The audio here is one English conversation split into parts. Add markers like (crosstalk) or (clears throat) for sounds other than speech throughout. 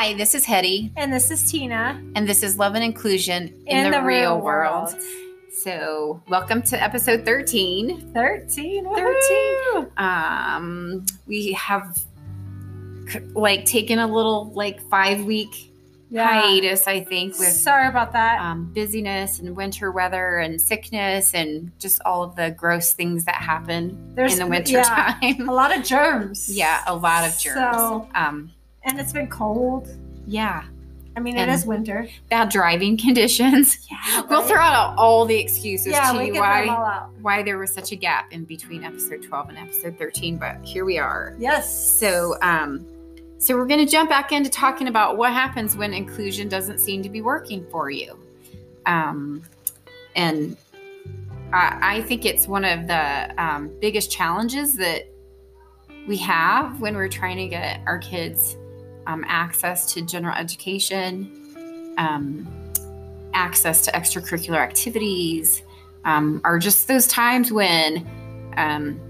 Hi, this is Hetty, And this is Tina and this is Love and Inclusion in, the, real, world. So, welcome to episode 13. 13. 13. Um, we have like taken a little like five week Yeah. hiatus, I think, with Sorry about that. um, busyness and winter weather and sickness and just all of the gross things that happen There's in the winter yeah, time. a lot of germs. (laughs) yeah, a lot of germs. So, um, and it's been cold. yeah, I mean, And- it is winter. bad driving (laughs) conditions. Yeah. We'll throw out all the excuses Yeah, to we you can why them all out. why there was such a gap in between episode 12 and episode 13, but here we are. Yes. So, um, so we're going to jump back into talking about what happens when inclusion doesn't seem to be working for you. Um, and I, I think it's one of the um, biggest challenges that we have when we're trying to get our kids um, access to general education, um, access to extracurricular activities, um, are just those times when um,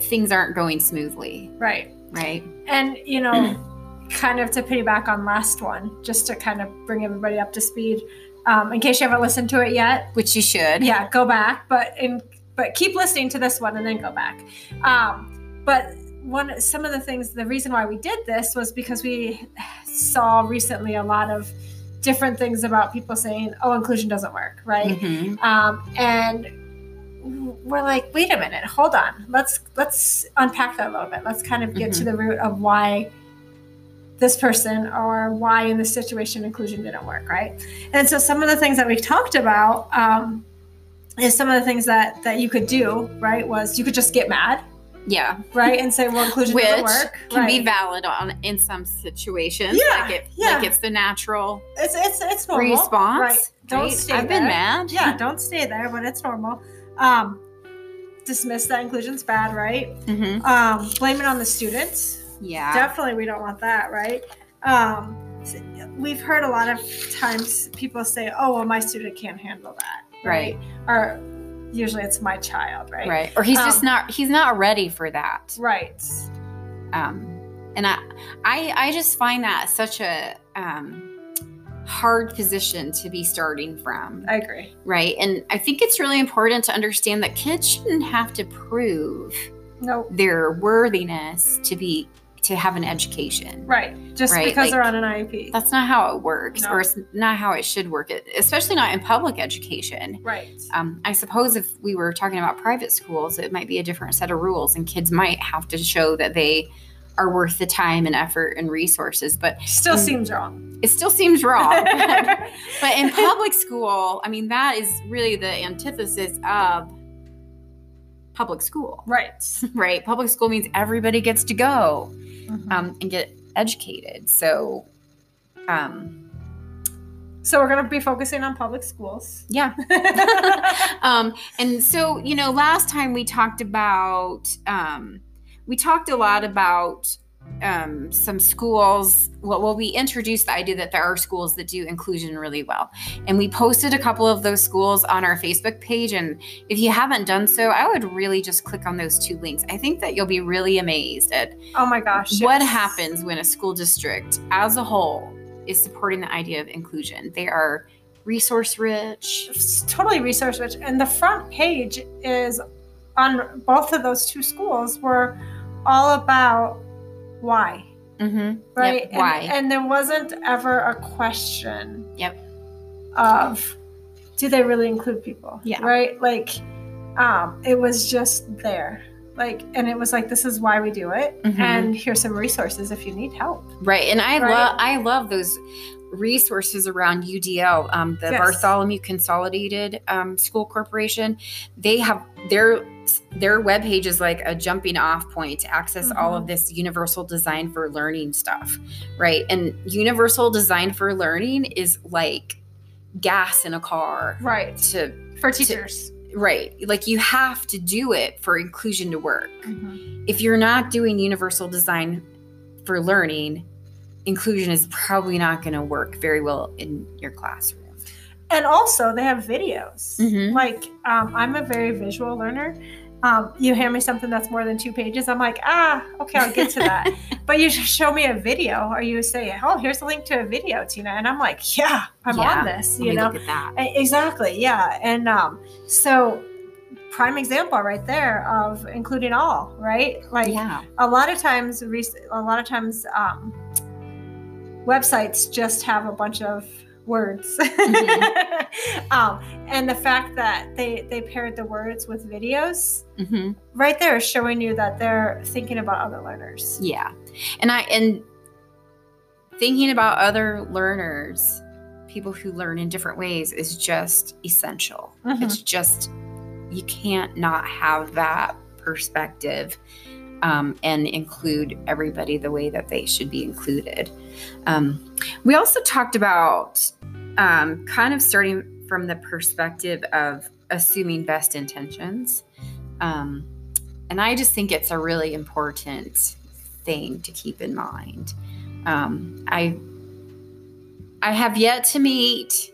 things aren't going smoothly, right. right? And, you know, (clears throat) kind of to piggyback on last one, just to kind of bring everybody up to speed. Um, in case you haven't listened to it yet, Which you should. yeah go back but in but keep listening to this one and then go back um but one some of the things the reason why we did this was because we saw recently a lot of different things about people saying oh inclusion doesn't work right? Mhm. um and we're like wait a minute hold on. Let's let's unpack that a little bit. Let's kind of get to the root of why this person or why in this situation inclusion didn't work right? And so some of the things that we talked about um, is some of the things that that you could do right was you could just get mad Yeah. right and say well inclusion Which doesn't work can be valid on in some situations. Yeah, Like, it, yeah. like it's the natural it's it's it's normal response. right don't right? stay I've been there. mad. yeah (laughs) don't stay there but it's normal um dismiss that inclusion's bad right hmm um blame it on the students Yeah. definitely we don't want that right um we've heard a lot of times people say oh well my student can't handle that Right. or usually it's my child right Right. Or he's just Um, not he's not ready for that. right Um and I I I just find that such a um hard position to be starting from. i agree Right. And I think it's really important to understand that kids shouldn't have to prove no their worthiness to be to have an education. right just Right, because like- they're on an iep That's not how it works, No. or it's not how it should work, especially not in public education. right Um, I suppose if we were talking about private schools, it might be a different set of rules, and kids might have to show that they are worth the time and effort and resources. But still seems wrong it still seems wrong. (laughs) but in public school, I mean, that is really the antithesis of public school, right (laughs) right? Public school means everybody gets to go Mhm. um, and get educated. So, um, so we're going to be focusing on public schools yeah. (laughs) um, and so, you know, last time we talked about, um, we talked a lot about um, some schools. Well, well, we introduced the idea that there are schools that do inclusion really well. And we posted a couple of those schools on our Facebook page. And if you haven't done so, I would really just click on those two links. I think that you'll be really amazed at oh my gosh what yes. happens when a school district as a whole is supporting the idea of inclusion. They are resource rich. It's totally resource rich and the front page is on both of those two schools were all about why Mm-hmm. right Yep, And- why? and, there wasn't ever a question Yep. of do they really include people Yeah. right like um it was just there like and it was like this is why we do it Mhm. and here's some resources if you need help Right. And I Right. love I love those resources around UDL, um, the Yes. Bartholomew Consolidated um, School Corporation. They have their their webpage is like a jumping off point to access all of this universal design for learning stuff. Right. And universal design for learning is like gas in a car right to for teachers right like you have to do it for inclusion to work Mhm. if you're not doing universal design for learning, inclusion is probably not going to work very well in your classroom. And also they have videos Mhm. like um, i'm a very visual learner um, you hand me something that's more than two pages, I'm like, ah, okay, I'll get to that. (laughs) but you just show me a video, or you say, oh, here's a link to a video, Tina, and I'm like, yeah, I'm Yeah, on this. You know, look at that. Exactly, yeah. And um, so, prime example right there of including all, right? Like yeah. a lot of times, a lot of times, um, websites just have a bunch of words, Mm-hmm. (laughs) um, and the fact that they they paired the words with videos hmm right there is showing you that they're thinking about other learners. Yeah. And I and thinking about other learners, people who learn in different ways is just essential. Mhm. It's just you can't not have that perspective um, and include everybody the way that they should be included. Um, we also talked about um, kind of starting from the perspective of assuming best intentions. Um, and I just think it's a really important thing to keep in mind. Um, I I have yet to meet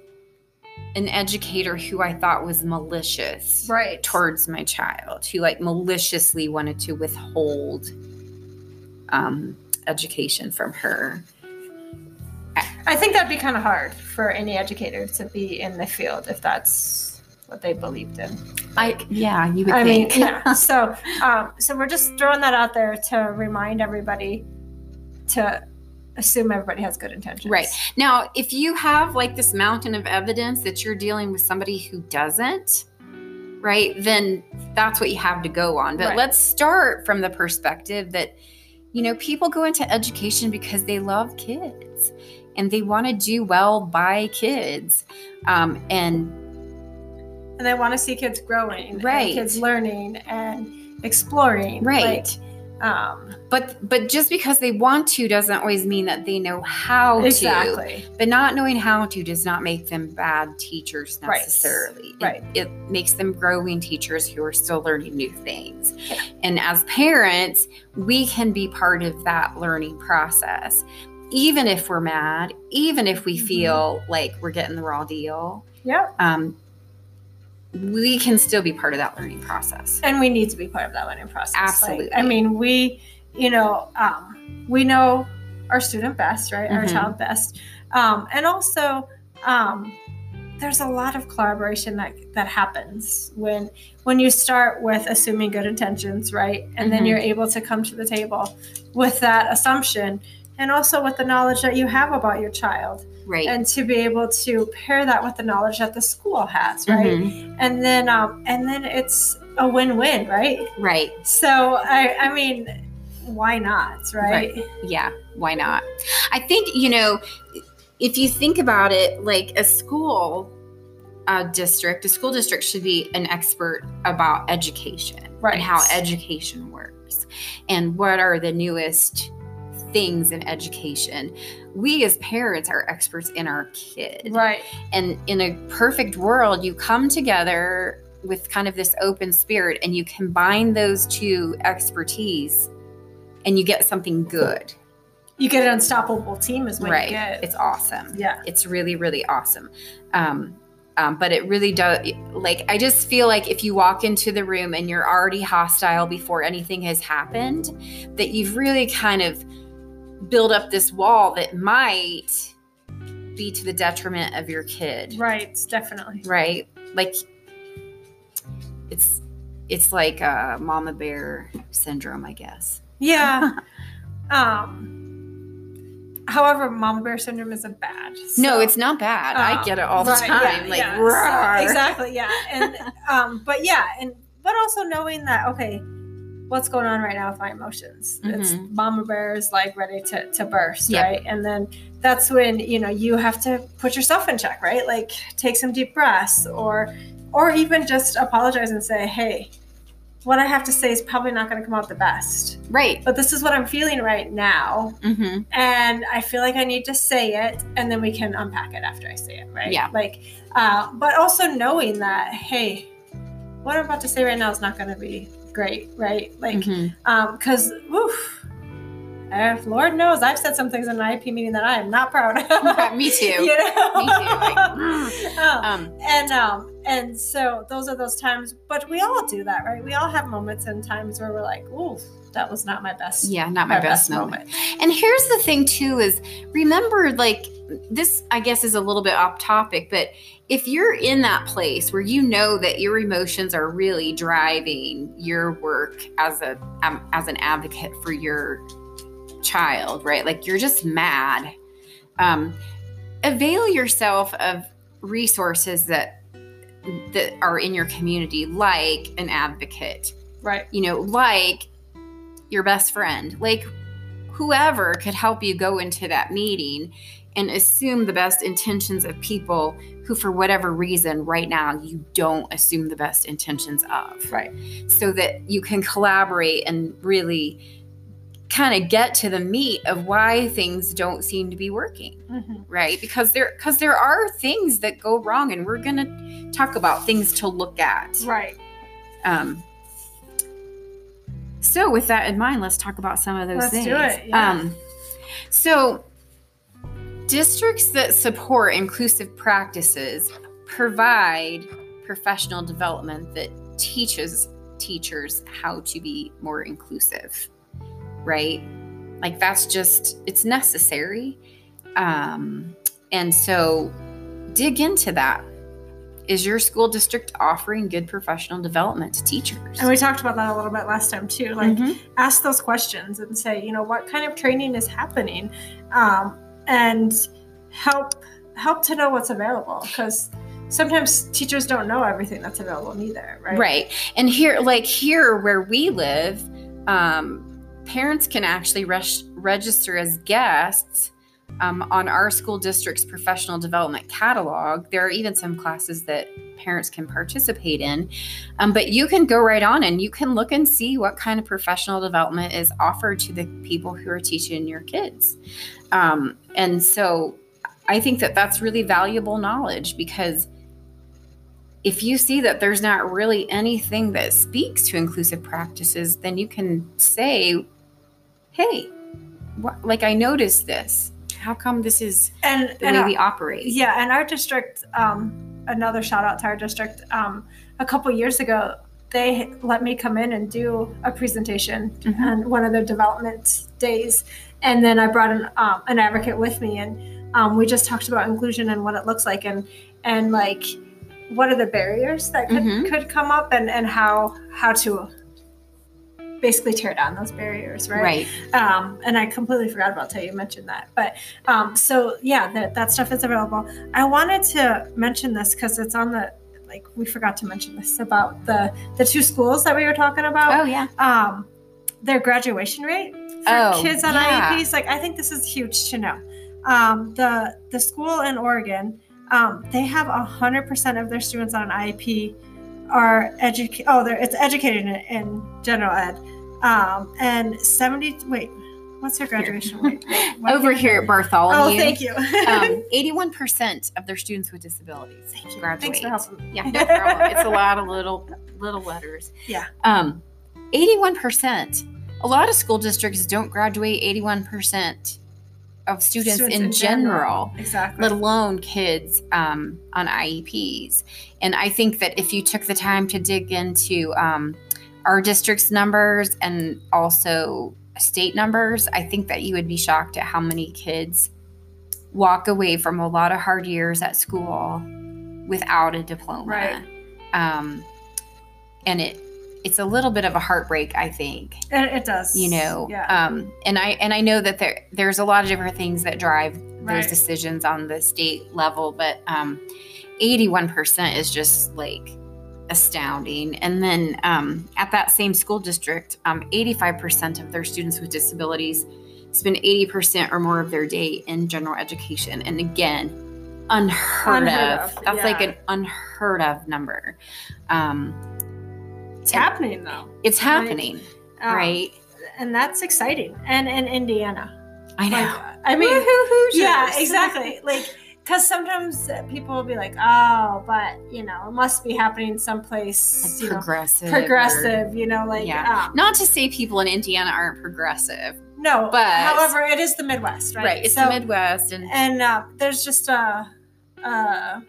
an educator who I thought was malicious Right. towards my child, who like maliciously wanted to withhold um, education from her. I think that'd be kind of hard for any educator to be in the field if that's what they believed in. I yeah, you would I mean, think. yeah. (laughs) So, um, so we're just throwing that out there to remind everybody to assume everybody has good intentions. Right. Now, if you have like this mountain of evidence that you're dealing with somebody who doesn't, right, then that's what you have to go on. But Right. let's start from the perspective that, you know, people go into education because they love kids and they want to do well by kids. Um, and And they want to see kids growing, Right. And kids learning and exploring, Right. Like, um, but but just because they want to doesn't always mean that they know how to. exactly. But not knowing how to does not make them bad teachers Right. necessarily. It- Right. It, makes them growing teachers who are still learning new things. And as parents, we can be part of that learning process. Even if we're mad, even if we Mhm. feel like we're getting the raw deal, Yep. um, we can still be part of that learning process. And we need to be part of that learning process. Like, Absolutely. I mean, we, you know, um, we know our student best, right? Our Mhm. child best. Um, and also, um, there's a lot of collaboration that that happens when when you start with assuming good intentions, right? And then Mhm. you're able to come to the table with that assumption and also with the knowledge that you have about your child Right. and to be able to pair that with the knowledge that the school has, right? Mhm. And then um and then it's a win-win, right? Right. So I I mean, why not, right? right Yeah, why not? I think, you know, if you think about it, like a school uh, district, a school district should be an expert about education Right. and how education works and what are the newest things in education. We as parents are experts in our kid. Right. And in a perfect world, you come together with kind of this open spirit and you combine those two expertise and you get something good. You get an unstoppable team is what right. you get. It's awesome. yeah. It's really, really awesome. Um, um, but it really does, like, I just feel like if you walk into the room and you're already hostile before anything has happened, that you've really kind of built up this wall that might be to the detriment of your kid. Right, definitely. right like it's it's like a mama bear syndrome i guess Yeah. (laughs) um however, mama bear syndrome isn't bad. no it's not bad i Um, get it all the right, time yeah, like yeah. So, exactly, yeah. And um, but yeah, and but also knowing that okay, what's going on right now with my emotions? It's Mhm. mama bear is like ready to to burst, Yep. right? And then that's when you know you have to put yourself in check, right? Like take some deep breaths, or or even just apologize and say, hey. What I have to say is probably not going to come out the best, right but this is what I'm feeling right now mm-hmm. and I feel like I need to say it, and then we can unpack it after I say it, right? Yeah. Like, uh, but also knowing that, hey, what I'm about to say right now is not going to be great, right? Like, um, because, woof, Uh, Lord knows I've said some things in an IEP meeting that I am not proud of. (laughs) Me too. (laughs) You know? Me too. Like, mm. (laughs) Um, Um, and um and so those are those times but we all do that right we all have moments and times where we're like ooh that was not my best yeah, not my, my best, moment. And here's the thing too is remember like this I guess is a little bit off topic, but if you're in that place where you know that your emotions are really driving your work as a um, as an advocate for your child, right? Like you're just mad. Um, avail yourself of resources that that are in your community, like an advocate, right you know, like your best friend, like whoever could help you go into that meeting and assume the best intentions of people who, for whatever reason, right now you don't assume the best intentions of, right. So that you can collaborate and really kind of get to the meat of why things don't seem to be working. Mm-hmm. right? Because there because there are things that go wrong and we're to talk about things to look at. Right. Um, so, with that in mind, let's talk about some of those Let's things. do it, yeah. Um, so, districts that support inclusive practices provide professional development that teaches teachers how to be more inclusive, right? Like, that's just, it's necessary. Um, and so, dig into that. Is your school district offering good professional development to teachers? and we talked about that a little bit last time too like Mhm. ask those questions and say you know what kind of training is happening um, and help help to know what's available because sometimes teachers don't know everything that's available neither right Right. And here, like here where we live, um, parents can actually res- register as guests um, on our school district's professional development catalog. There are even some classes that parents can participate in. Um, but you can go right on and you can look and see what kind of professional development is offered to the people who are teaching your kids. Um, and so I think that that's really valuable knowledge because if you see that there's not really anything that speaks to inclusive practices, then you can say, hey, what, like I noticed this. How come this is and, the and way uh, we operate? yeah and our district um, another shout out to our district um, a couple years ago they let me come in and do a presentation Mhm. on one of their development days and then i brought an, um, an advocate with me and um, we just talked about inclusion and what it looks like and and like what are the barriers that could, Mhm. could come up and and how how to basically tear down those barriers right Right. um, and I completely forgot about till you mentioned that. But um, so yeah, that that stuff is available. I wanted to mention this because it's on the like we forgot to mention this about the the two schools that we were talking about. Oh, yeah. Um, their graduation rate for Oh, kids on yeah. IEPs. Like I think this is huge to know. Um, the the school in Oregon, um, they have hundred percent of their students on an IEP are educated. Oh, they're it's educated in, in general ed, um, and seventy. Wait, what's their graduation rate? (laughs) What Over here at Bartholomew. Oh, thank you. um, (laughs) 81% of their students with disabilities Thank you. graduate. Thanks for helping. Yeah, no problem. it's a lot of little little letters. Yeah. Um, 81%. A lot of school districts don't graduate 81% of students, in, general, Exactly. let alone kids um, on IEPs. And I think that if you took the time to dig into um, our district's numbers and also state numbers, I think that you would be shocked at how many kids walk away from a lot of hard years at school without a diploma. Right. Um, and it it's a little bit of a heartbreak, I think It, it does. you know Yeah. um and i and i know that there there's a lot of different things that drive those Right. decisions on the state level but um 81% is just like astounding and then um at that same school district um 85% of their students with disabilities spend 80% or more of their day in general education and again unheard, Unheard of. of, that's like an unheard of number um it's happening though. it's happening Um, right And that's exciting. And in Indiana. i know Like, I mean, Woohoo, Hoosiers. yeah, (laughs) exactly. Like, because sometimes uh, people will be like, oh, but, you know, it must be happening someplace, like you know, progressive. or- progressive, you know, like, Yeah. um, Not to say people in Indiana aren't progressive. No, But- however, it is the Midwest, right? right. It's So- the Midwest, and and uh, there's just a, a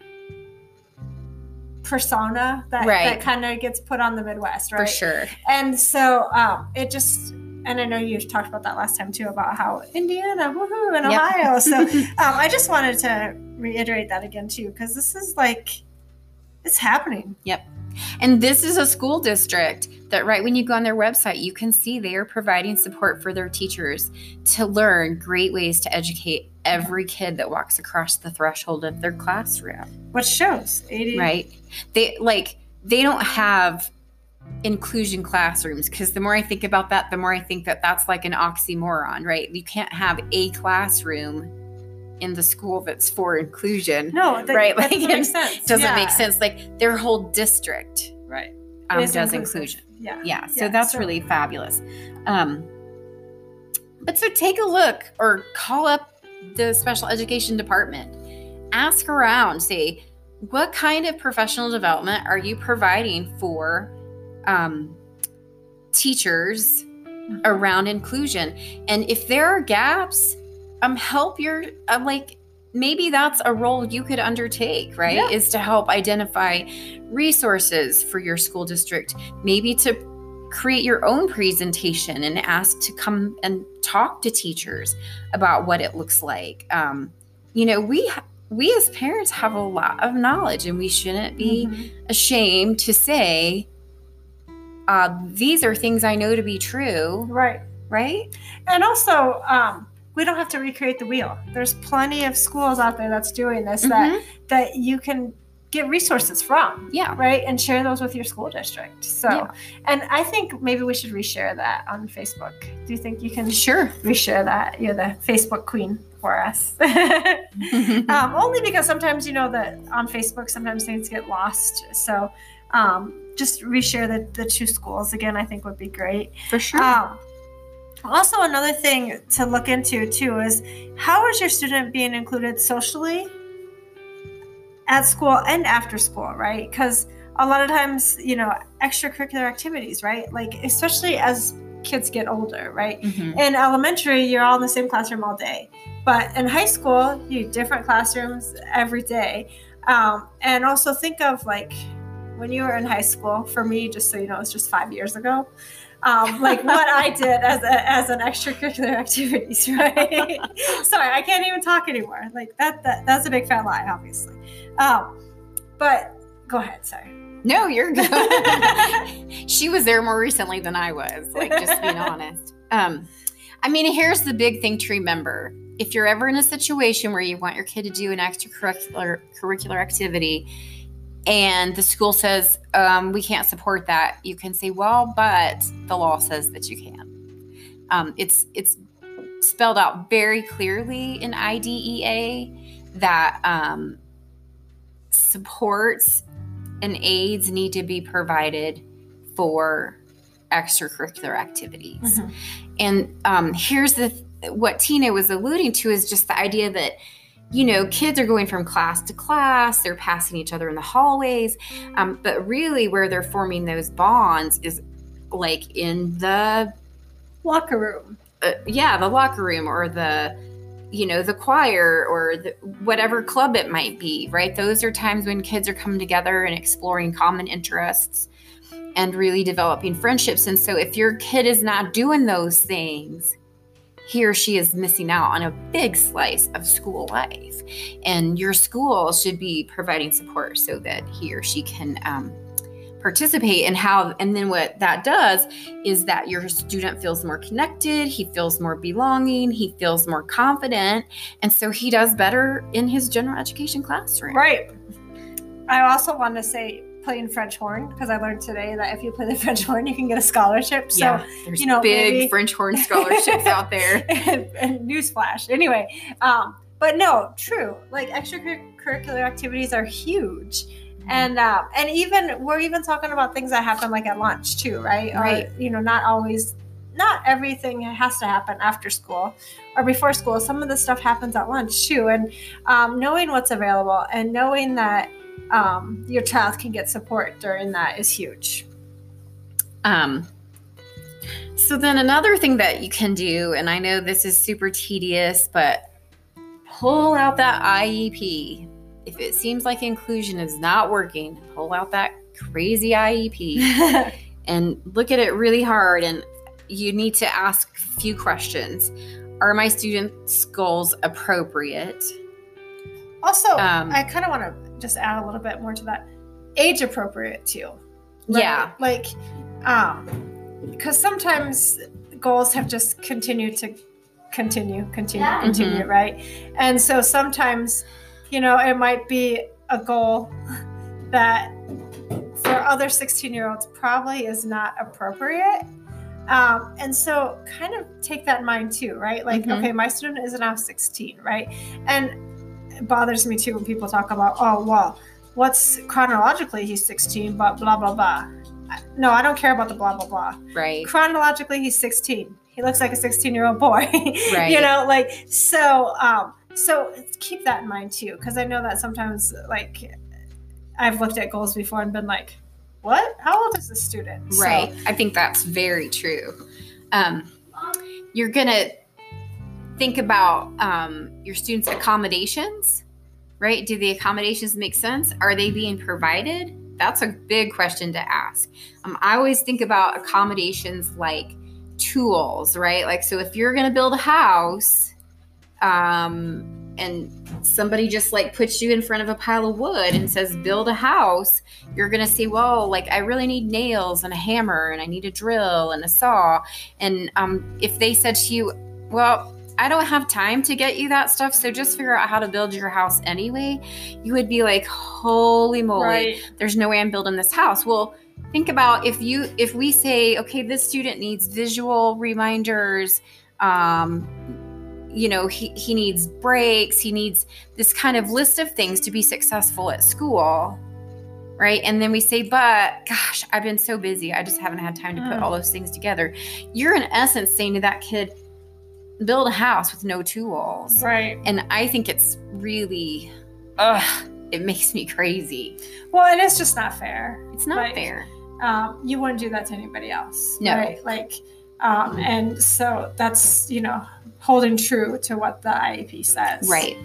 persona that Right. that kind of gets put on the Midwest, right? for sure. And so um, it just, and I know you talked about that last time too about how Indiana, woohoo, and Yep. Ohio. (laughs) So um, I just wanted to reiterate that again too, because this is like, it's happening. And this is a school district that, right when you go on their website, you can see they are providing support for their teachers to learn great ways to educate every kid that walks across the threshold of their classroom. Which shows 80. Right? They like they don't have inclusion classrooms because the more I think about that, the more I think that that's like an oxymoron, right? You can't have a classroom in the school that's for inclusion. No, that, Right, that like, doesn't make sense. Doesn't Yeah. make sense. Like their whole district Right. um, does inclusive. inclusion. Yeah. Yeah, so Yeah, that's so- really fabulous. Um, but so take a look or call up the special education department. Ask around, say, what kind of professional development are you providing for um, teachers around inclusion? And if there are gaps, um, help your um, like maybe that's a role you could undertake, right? Yeah. Is to help identify resources for your school district, maybe to create your own presentation and ask to come and talk to teachers about what it looks like. Um, you know, we ha- we as parents have a lot of knowledge, and we shouldn't be Mhm. ashamed to say, uh, "These are things I know to be true." Right. Right? And also, um, we don't have to recreate the wheel. There's plenty of schools out there that's doing this that Mhm. that you can get resources from, Yeah. right? And share those with your school district. So, Yeah. and I think maybe we should reshare that on Facebook. Do you think you can Sure. reshare that? You're the Facebook queen for us. (laughs) um, only because sometimes you know that on Facebook sometimes things get lost. So um, just reshare the, the two schools again. I think would be great. For sure. Um, also, another thing to look into too is how is your student being included socially at school and after school, right? Because a lot of times, you know, extracurricular activities, right? Like, especially as kids get older, right? Mhm. In elementary, you're all in the same classroom all day. But in high school, you different classrooms every day. Um, and also think of like when you were in high school, for me, just so you know, it's just five years ago. Um, like what I did as, a, as an extracurricular (laughs) activities, right? (laughs) Sorry, I can't even talk anymore. Like that, that that's a big fat lie, obviously. Um, but go ahead, sorry. No, you're good. (laughs) she was there more recently than I was, like just being honest. Um, I mean, here's the big thing to remember. If you're ever in a situation where you want your kid to do an extracurricular curricular activity and the school says um, we can't support that, you can say, well, but the law says that you can. Um, it's it's spelled out very clearly in IDEA that um, supports and aids need to be provided for extracurricular activities. Mhm. And um, here's the what Tina was alluding to is just the idea that you know kids are going from class to class, they're passing each other in the hallways, um, but really where they're forming those bonds is like in the Locker room. uh, yeah the locker room or the you know the choir or the, whatever club it might be right those are times when kids are coming together and exploring common interests and really developing friendships and so if your kid is not doing those things he or she is missing out on a big slice of school life and your school should be providing support so that he or she can um, participate and how and then what that does is that your student feels more connected, he feels more belonging, he feels more confident, and so he does better in his general education classroom. Right. I also want to say playing French horn because I learned today that if you play the (laughs) French horn, you can get a scholarship. So, yeah, there's you know, big maybe- French horn (laughs) scholarships out there. (laughs) newsflash. Anyway, um, but no, true. Like extracurricular activities are huge. And uh, and even we're even talking about things that happen like at lunch too, right? Right. Or you know, not always, not everything has to happen after school or before school. Some of the stuff happens at lunch too. And um, knowing what's available and knowing that um, your child can get support during that is huge. Um, So then another thing that you can do, and I know this is super tedious, but pull out that IEP. If it seems like inclusion is not working, pull out that crazy IEP (laughs) and look at it really hard. And you need to ask a few questions. Are my students' goals appropriate? Also, Um, I kind of want to just add a little bit more to that. Age appropriate too. right? Yeah. Like, um, because sometimes goals have just continued to continue, continue, Yeah. continue, right? And so sometimes, you know, it might be a goal that for other 16 year olds probably is not appropriate. Um, and so kind of take that in mind too, right? Like, Mhm. okay, my student is now 16, right? And it bothers me too when people talk about, oh, well, what's chronologically he's 16, but blah, blah, blah. No, I don't care about the blah, blah, blah. Right. Chronologically, he's 16. He looks like a 16 year old boy. (laughs) Right. you know, like, so, um, so keep that in mind too, because I know that sometimes, like, I've looked at goals before and been like, what? How old is this student? So- Right. I think that's very true. Um, you're going to think about um, your students' accommodations, right? Do the accommodations make sense? Are they being provided? That's a big question to ask. Um, I always think about accommodations like tools, right? Like, so if you're going to build a house, um, and somebody just like puts you in front of a pile of wood and says build a house you're gonna say well like i really need nails and a hammer and i need a drill and a saw and um, if they said to you well i don't have time to get you that stuff so just figure out how to build your house anyway you would be like holy moly Right. there's no way i'm building this house well think about if you if we say okay this student needs visual reminders um you know he, he needs breaks he needs this kind of list of things to be successful at school right and then we say but gosh i've been so busy i just haven't had time to put Mm. all those things together you're in essence saying to that kid build a house with no tools Right. and i think it's really ugh it makes me crazy Well, and it's just not fair. it's not Right. fair um, you wouldn't do that to anybody else. No. Right? Like, um, and so that's, you know, holding true to what the IEP says. Right.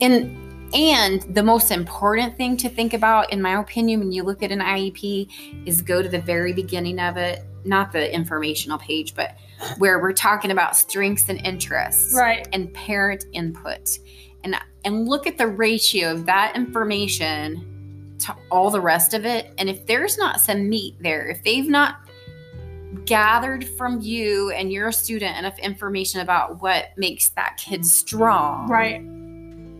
And and the most important thing to think about in my opinion when you look at an IEP is go to the very beginning of it, not the informational page, but where we're talking about strengths and interests Right. and parent input. And and look at the ratio of that information to all the rest of it. And if there's not some meat there, if they've not gathered from you and your student enough information about what makes that kid strong, Right.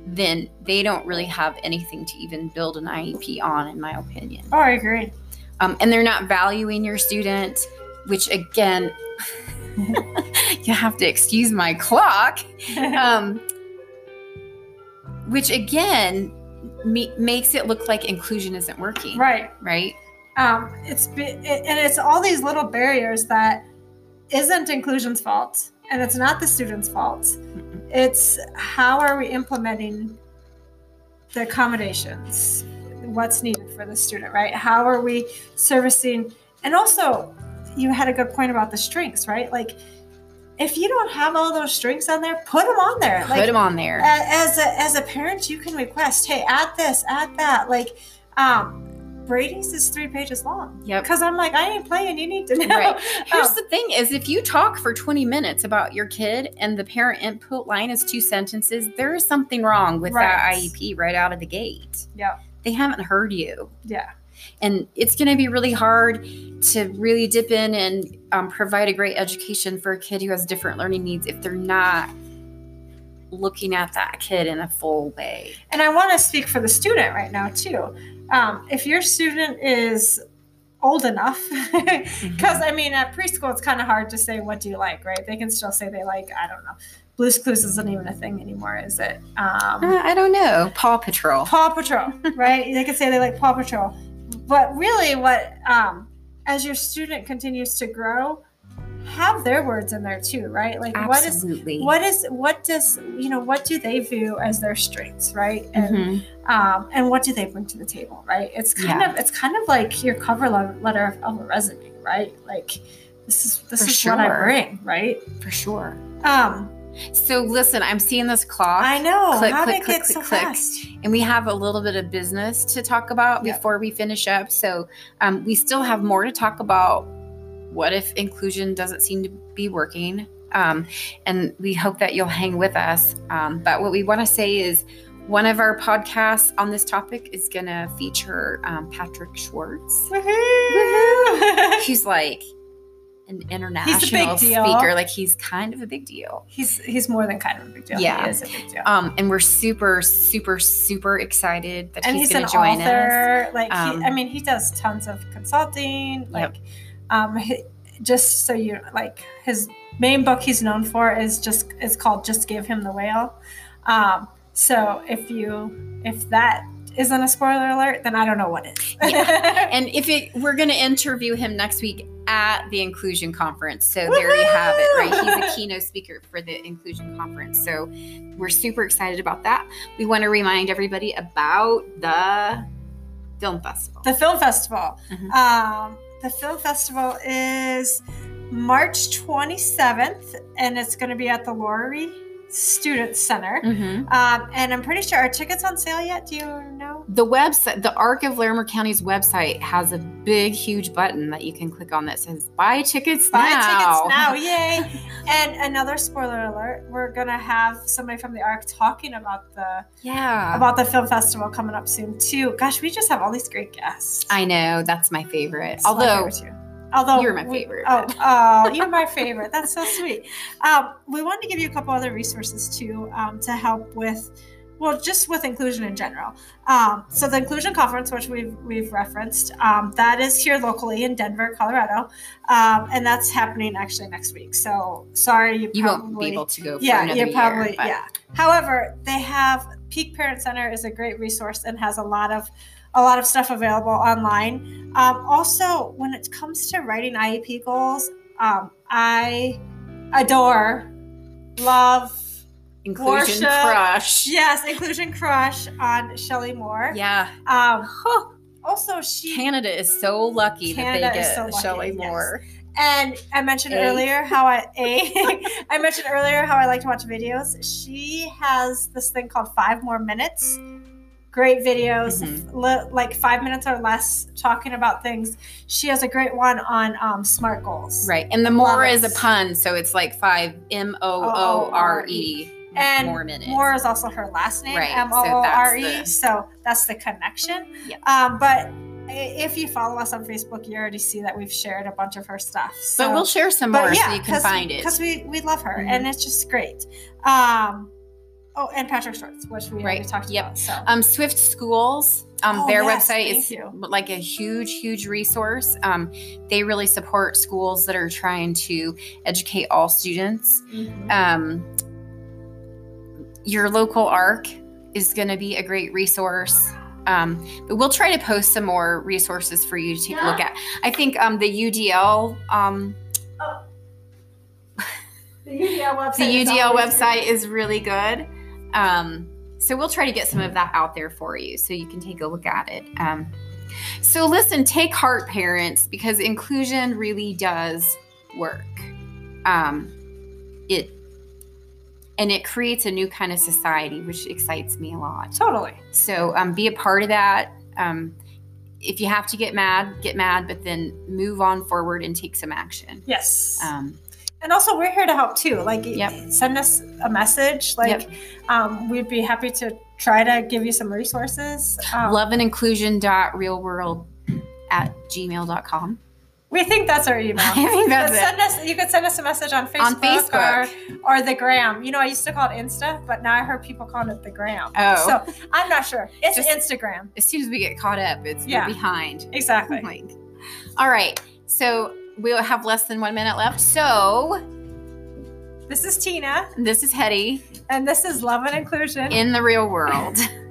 then they don't really have anything to even build an IEP on, in my opinion. Oh, I agree. Um, and they're not valuing your student, which again, (laughs) you have to excuse my clock. (laughs) Um, which again me- makes it look like inclusion isn't working, right. right? Um, it's be, it, and it's all these little barriers that isn't inclusion's fault, and it's not the student's fault. Mm-mm. It's how are we implementing the accommodations? What's needed for the student, right? How are we servicing? And also, you had a good point about the strengths, right? Like, if you don't have all those strengths on there, put them on there. Put them on there. as a, as a parent you can request hey add this add that like um brady's is three pages long Yep. because i'm like i ain't playing you need to know Right. (laughs) Here's Um, the thing is if you talk for 20 minutes about your kid and the parent input line is two sentences, there is something wrong with that IEP right out of the gate. Yeah. They haven't heard you. yeah. And it's going to be really hard to really dip in and um, provide a great education for a kid who has different learning needs if they're not looking at that kid in a full way. and i want to speak for the student right now too. Um, if your student is old enough (laughs) because i mean at preschool it's kind of hard to say what do you like? Right? They can still say they like i don't know blues clues isn't even a thing anymore is it um, Uh, I don't know. Paw Patrol. Paw Patrol, right? they could say they like Paw Patrol. But really, what um, as your student continues to grow, have their words in there too, right? Like what is Absolutely. what is what does you know what do they view as their strengths, right? And Mhm. um, and what do they bring to the table, right? It's kind Yeah. of it's kind of like your cover letter of a resume, right? Like this is this For is what I bring, right? For sure. Um, So listen, I'm seeing this clock. I know. Click, How click, did it click, so click, click. fast? and we have a little bit of business to talk about Yep. before we finish up. So um, we still have more to talk about. What if inclusion doesn't seem to be working? Um, and we hope that you'll hang with us. Um, but what we want to say is one of our podcasts on this topic is going to feature um, Patrick Schwartz. Woohoo! He's like an international speaker. Like he's kind of a big deal. he's he's more than kind of a big deal. Yeah. he is a big deal. Um, and we're super, super, super excited that and he's, he's, going to join us. author. Like, Um, he, I mean, he does tons of consulting. Like, um, he, just so you like, his main book he's known for is just is called "Just Give Him the Whale." Um, so if you if that isn't a spoiler alert, then I don't know what is. (laughs) And if it, we're going to interview him next week at the Inclusion Conference. So there you have it, right? He's a keynote speaker for the Inclusion Conference. So we're super excited about that. We want to remind everybody about the film festival. the film festival. Mhm. Um, the film festival is March 27th, and it's going to be at the Lory Student Center. Mhm. Um, and I'm pretty sure are tickets on sale yet? Do you know? The website, the Arc of Larimer County's website has a big, huge button that you can click on that says "Buy tickets Buy now." tickets now, (laughs) yay! and another spoiler alert: we're gonna have somebody from the ARC talking about the Yeah, about the film festival coming up soon too. Gosh, we just have all these great guests. I know that's my favorite. It's my Although favorite, too. Although you're my we- favorite, Oh, oh, you're my (laughs) favorite. That's so sweet. Um, we wanted to give you a couple other resources too um, to help with, well, just with inclusion in general. Um, so the inclusion conference, which we've we've referenced, um, that is here locally in Denver, Colorado, um, and that's happening actually next week. So sorry, you, you probably, won't be able to go for yeah, another you probably year. yeah. However, they have Peak Parent Center is a great resource and has a lot of a lot of stuff available online. Um, also, when it comes to writing IEP goals, um, I adore, love, Inclusion Worship. crush. yes, inclusion crush on Shelley Moore. Yeah. Um, also, she Canada is so lucky Canada that they get so lucky, Shelley yes. Moore. And I mentioned A. earlier how I a (laughs) I mentioned earlier how I like to watch videos. She has this thing called Five Moore Minutes. Great videos, Mhm. li- like five minutes or less, talking about things. She has a great one on um, smart goals. Right. And the more Love is a pun, so it's like five M O O R E And more. Moore is also her last name, Right, M O O R E. So that's the connection. Yep. Um, but if you follow us on Facebook, you already see that we've shared a bunch of her stuff. So but we'll share some more so you can find it. because we we love her Mhm. and it's just great. Um, oh, and Patrick Schwartz, which we Right, talked yep. about. So Um, Swift Schools, um, Oh, their yes, website is you. like a huge, huge resource. Um, they really support schools that are trying to educate all students. Mhm. Um, your local ARC is going to be a great resource. Um, but we'll try to post some more resources for you to take a look at. I think um, the UDL um, the UDL (laughs) website. the UDL always website is really good. Um, so we'll try to get some of that out there for you so you can take a look at it. Um, so listen, take heart, parents, because inclusion really does work. Um, it and it creates a new kind of society, which excites me a lot. Totally. So um, be a part of that. Um, if you have to get mad, get mad, but then move on forward and take some action. Yes. Um, and also, we're here to help too. Like, Yep. send us a message. Like, Yep. um, we'd be happy to try to give you some resources. Um, love and inclusion dot real world at gmail.com we think that's our email. (laughs) I think that's But send us. You could send us a message on Facebook, On Facebook. Or, or the gram. You know, I used to call it Insta, but now I heard people calling it the gram. Oh. So I'm not sure. It's Just- Instagram. as soon as we get caught up it's Yeah. behind Exactly. (laughs) like all right so we'll have less than one minute left. So This is Tina, this is hetty and this is Love and Inclusion. in the real world (laughs)